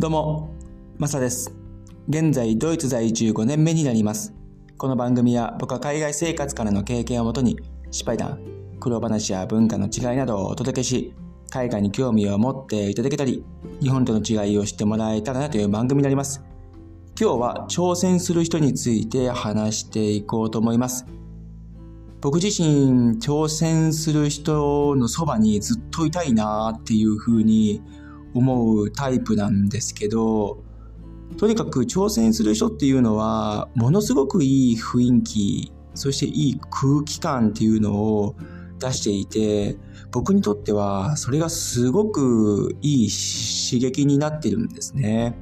どうも、マサです。現在、ドイツ在住5年目になります。この番組は僕は海外生活からの経験をもとに、失敗談、苦労話や文化の違いなどをお届けし、海外に興味を持っていただけたり、日本との違いを知ってもらえたらなという番組になります。今日は挑戦する人について話していこうと思います。僕自身挑戦する人のそばにずっといたいなっていうふうに思うタイプなんですけど、とにかく挑戦する人っていうのは、ものすごくいい雰囲気、そしていい空気感っていうのを出していて、僕にとってはそれがすごくいい刺激になってるんですね。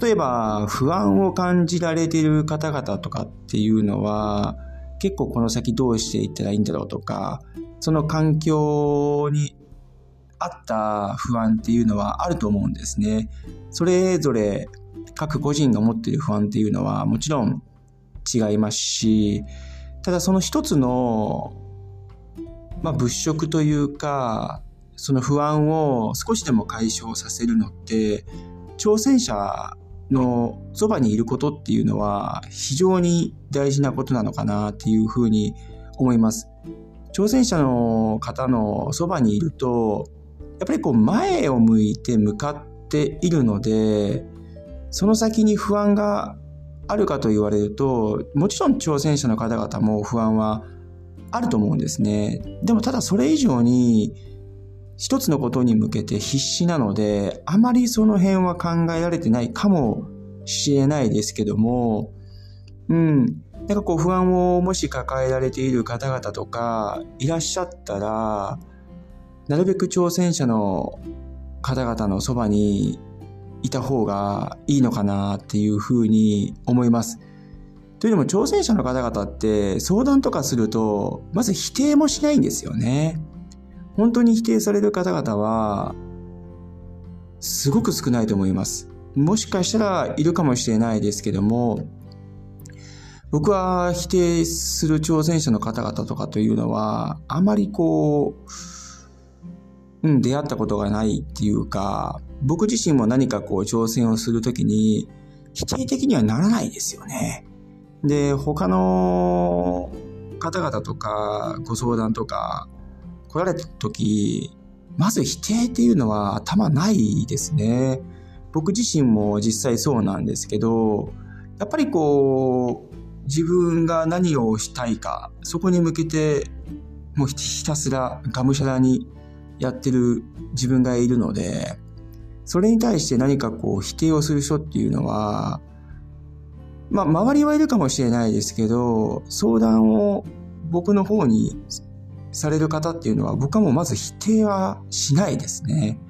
例えば、不安を感じられている方々とかっていうのは、結構この先どうしていったらいいんだろうとか、その環境にあった不安っていうのはあると思うんですね。それぞれ各個人が持っている不安っていうのはもちろん違いますし、ただその一つの、まあ、物色というか、その不安を少しでも解消させるのって、挑戦者のそばにいることっていうのは非常に大事なことなのかなっていうふうに思います。挑戦者の方のそばにいると、やっぱりこう前を向いて向かっているので、その先に不安があるかと言われると、もちろん挑戦者の方々も不安はあると思うんですね。でもただそれ以上に一つのことに向けて必死なので、あまりその辺は考えられてないかもしれないですけども、うん。なんかこう不安をもし抱えられている方々とかいらっしゃったら、なるべく挑戦者の方々のそばにいた方がいいのかなっていうふうに思います。というのも挑戦者の方々って相談とかすると、まず否定もしないんですよね。本当に否定される方々は、すごく少ないと思います。もしかしたらいるかもしれないですけども、僕は否定する挑戦者の方々とかというのは、あまりこう、うん、出会ったことがないっていうか、僕自身も何かこう挑戦をするときに、否定的にはならないですよね。で、他の方々とかご相談とか来られた時、まず否定っていうのは頭ないですね。僕自身も実際そうなんですけど、やっぱりこう、自分が何をしたいか、そこに向けて、もうひたすらがむしゃらにやってる自分がいるので、それに対して何かこう否定をする人っていうのは、まあ周りはいるかもしれないですけど、相談を僕の方にされる方っていうのは僕はもうまず否定はしないですね。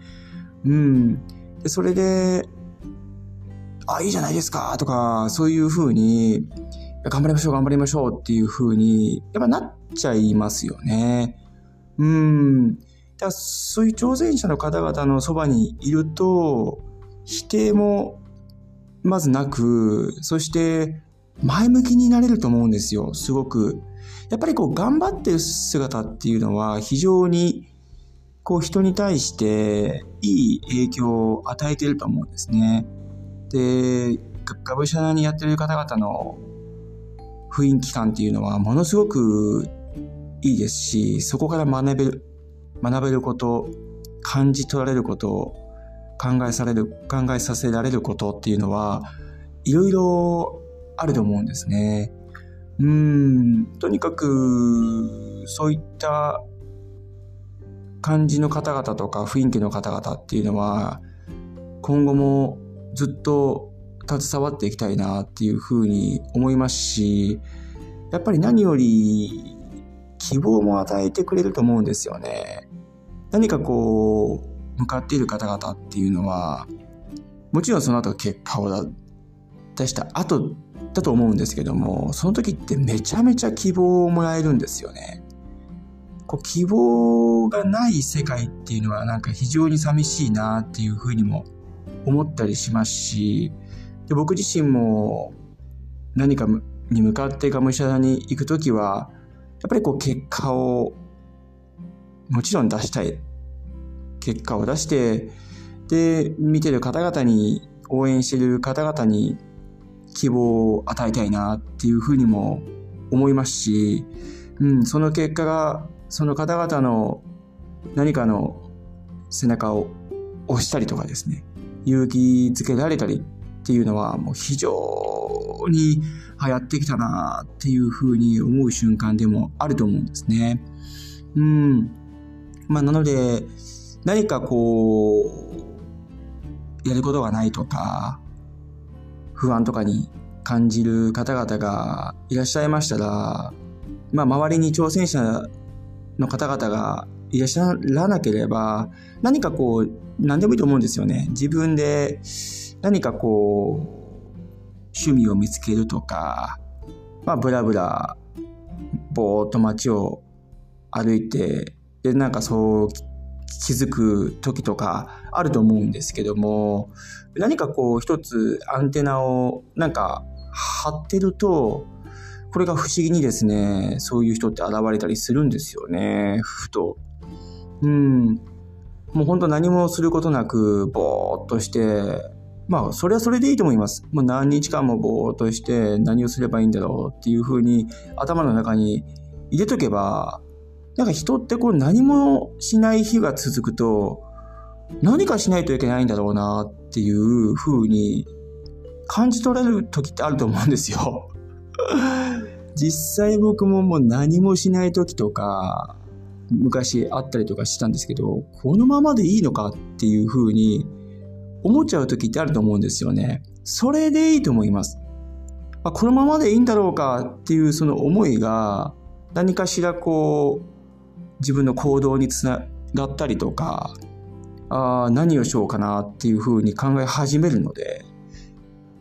うん。でそれで、あ、いいじゃないですかとか、そういうふうに、頑張りましょう、頑張りましょうっていうふうに、やっぱなっちゃいますよね。うん。だそういう挑戦者の方々のそばにいると、否定もまずなく、そして前向きになれると思うんですよ、すごく。やっぱりこう頑張ってる姿っていうのは非常にこう人に対していい影響を与えてると思うんですね。で、がぶしゃらにやってる方々の雰囲気感っていうのはものすごくいいですし、そこから学べる、学べること、感じ取られること、考えされる、考えさせられることっていうのは、いろいろあると思うんですね。うん、とにかく、そういった感じの方々とか雰囲気の方々っていうのは、今後もずっと携わっていきたいなっていうふうに思いますし、やっぱり何より希望も与えてくれると思うんですよね。何かこう、向かっている方々っていうのは、もちろんその後結果を出した後だと思うんですけども、その時ってめちゃめちゃ希望をもらえるんですよね。こう希望がない世界っていうのはなんか非常に寂しいなっていうふうにも思ったりしますし、で僕自身も何かに向かってがむしゃらに行く時は、やっぱりこう結果をもちろん出したい。結果を出して、で、見てる方々に、応援してる方々に希望を与えたいなっていうふうにも思いますし、うん、その結果が、その方々の何かの背中を押したりとかですね、勇気づけられたりっていうのはもう非常に流行ってきたなっていうふうに思う瞬間でもあると思うんですね。うん。まあなので、何かこう、やることがないとか、不安とかに感じる方々がいらっしゃいましたら、まあ周りに挑戦者の方々がいらっしゃらなければ、何かこう、何でもいいと思うんですよね。自分で何かこう、趣味を見つけるとか、まあ、ブラブラ、ぼーっと街を歩いて、で、なんかそう気づく時とかあると思うんですけども、何かこう一つアンテナをなんか張ってると、これが不思議にですね、そういう人って現れたりするんですよね、ふと。うん。もう本当何もすることなく、ぼーっとして、まあ、それはそれでいいと思います。もう何日間もぼーっとして何をすればいいんだろうっていうふうに頭の中に入れとけば、なんか人ってこう何もしない日が続くと、何かしないといけないんだろうなっていうふうに感じ取れる時ってあると思うんですよ。実際僕ももう何もしない時とか、昔あったりとかしたんですけど、このままでいいのかっていうふうに思っちゃう時ってあると思うんですよね。それでいいと思います。あこのままでいいんだろうかっていうその思いが何かしらこう自分の行動につながったりとかあ何をしようかなっていうふうに考え始めるので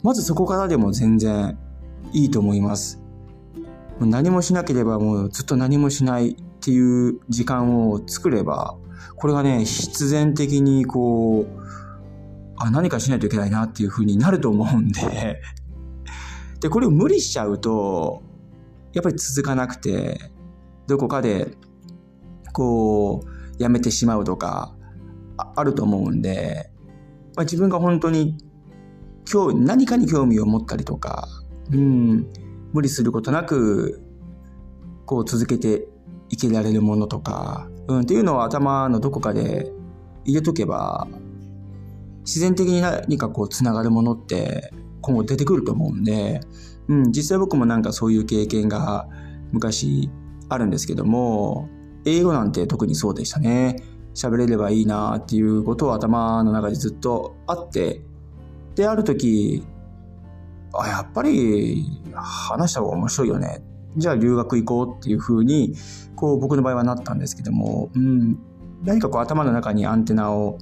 まずそこからでも全然いいと思います。何もしなければもうずっと何もしないっていう時間を作ればこれがね必然的にこうあ、何かしないといけないなっていう風になると思うんでで、これを無理しちゃうと、やっぱり続かなくて、どこかで、こう、やめてしまうとか、あると思うんで、まあ、自分が本当に、今日何かに興味を持ったりとか、うん、無理することなく、こう続けていけられるものとか、うん、っていうのを頭のどこかで入れとけば、自然的に何かこうつながるものって今後出てくると思うんで、うん、実際僕もなんかそういう経験が昔あるんですけども、英語なんて特にそうでしたね。喋れればいいなっていうことを頭の中でずっとあって、で、ある時、あ、やっぱり話した方が面白いよね。じゃあ留学行こうっていうふうに、こう僕の場合はなったんですけども、うん、何かこう頭の中にアンテナを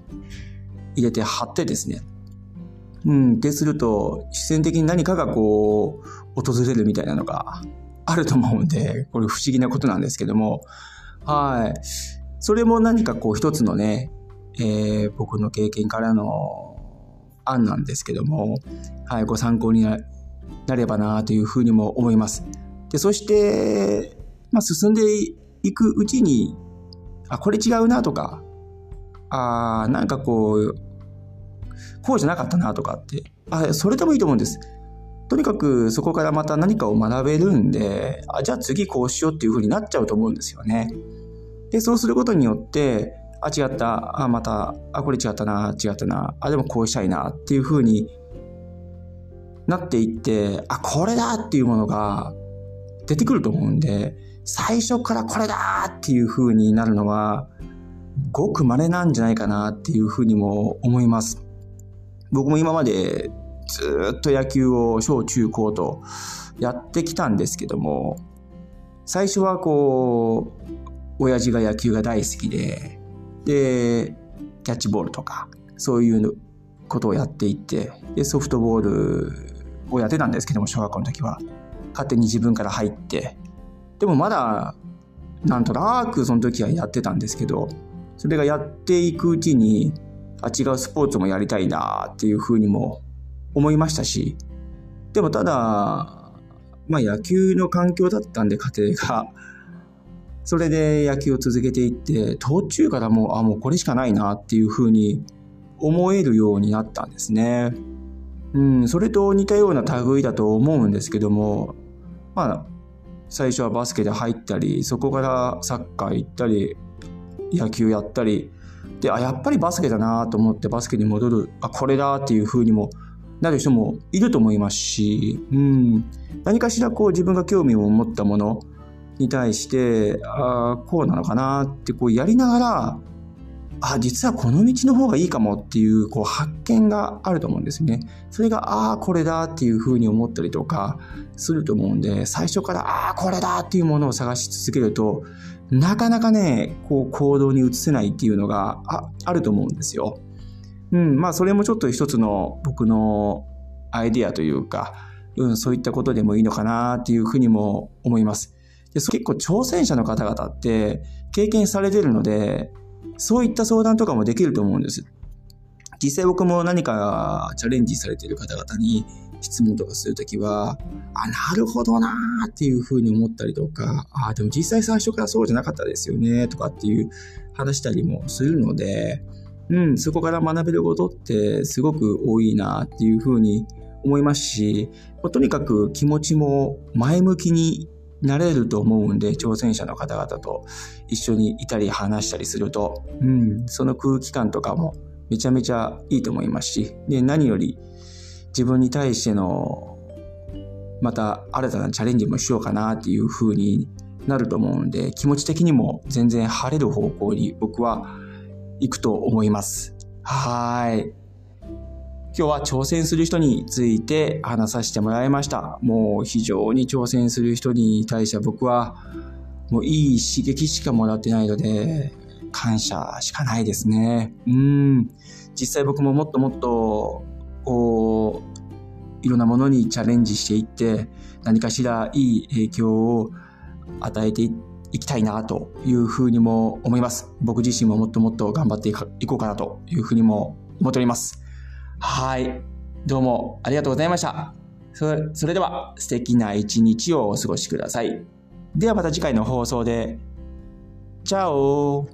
入れて貼ってですね。うん、ですると、自然的に何かがこう、訪れるみたいなのがあると思うんで、これ不思議なことなんですけども、はい。それも何かこう一つのね、えー、僕の経験からの案なんですけども、はい、ご参考になればなというふうにも思います。で、そして、まあ、進んでいくうちに、あ、これ違うなとか、あなんかこう、こうじゃなかったなとかって、あ、それでもいいと思うんです。とにかくそこからまた何かを学べるんで、あ、じゃあ次こうしようっていう風になっちゃうと思うんですよね。で、そうすることによって、あ、違った、あ、また、あ、これ違ったな、違ったな、あ、でもこうしたいなっていう風になっていって、あ、これだっていうものが出てくると思うんで、最初からこれだっていう風になるのは、ごく稀なんじゃないかなっていうふうにも思います。僕も今までずっと野球を小中高とやってきたんですけども、最初はこう、親父が野球が大好きで、で、キャッチボールとか、そういうことをやっていて、で、ソフトボールをやってたんですけども、小学校の時は。勝手に自分から入って、でもまだ、なんとなくその時はやってたんですけど、それがやっていくうちに、あ、違うスポーツもやりたいなっていうふうにも思いましたし、でもただ、まあ野球の環境だったんで家庭が、それで野球を続けていって、途中からもう、あ、もうこれしかないなっていうふうに思えるようになったんですね。うん、それと似たような類だと思うんですけども、まあ、最初はバスケで入ったり、そこからサッカー行ったり、野球やったり、で、あ、やっぱりバスケだなと思ってバスケに戻る、あ、これだっていう風にもなる人もいると思いますし、うん、何かしらこう自分が興味を持ったものに対して、あこうなのかなってこうやりながら、あ、実はこの道の方がいいかもっていうこう発見があると思うんですね。それが、ああ、これだっていうふうに思ったりとかすると思うんで、最初から、ああ、これだっていうものを探し続けると、なかなかね、こう行動に移せないっていうのがああると思うんですよ。うん、まあそれもちょっと一つの僕のアイディアというか、うん、そういったことでもいいのかなっていうふうにも思います。で結構挑戦者の方々って経験されてるので、そういった相談とかもできると思うんです。実際僕も何かチャレンジされてる方々に質問とかするときは、あ、なるほどなーっていうふうに思ったりとか、あ、でも実際最初からそうじゃなかったですよねとかっていう話したりもするので、うん、そこから学べることってすごく多いなっていうふうに思いますし、とにかく気持ちも前向きになれると思うんで、挑戦者の方々と一緒にいたり話したりすると、うん、その空気感とかもめちゃめちゃいいと思いますし、で、何より自分に対してのまた新たなチャレンジもしようかなっていう風になると思うんで、気持ち的にも全然晴れる方向に僕は行くと思います。はい。今日は挑戦する人について話させてもらいました。もう非常に挑戦する人に対して僕はもういい刺激しかもらってないので、感謝しかないですね。うん。実際僕ももっともっと、こう、いろんなものにチャレンジしていって、何かしらいい影響を与えていきたいなというふうにも思います。僕自身ももっともっと頑張っていこうかなというふうにも思っております。はい。どうもありがとうございました。それそれでは素敵な一日をお過ごしください。ではまた次回の放送で。チャオ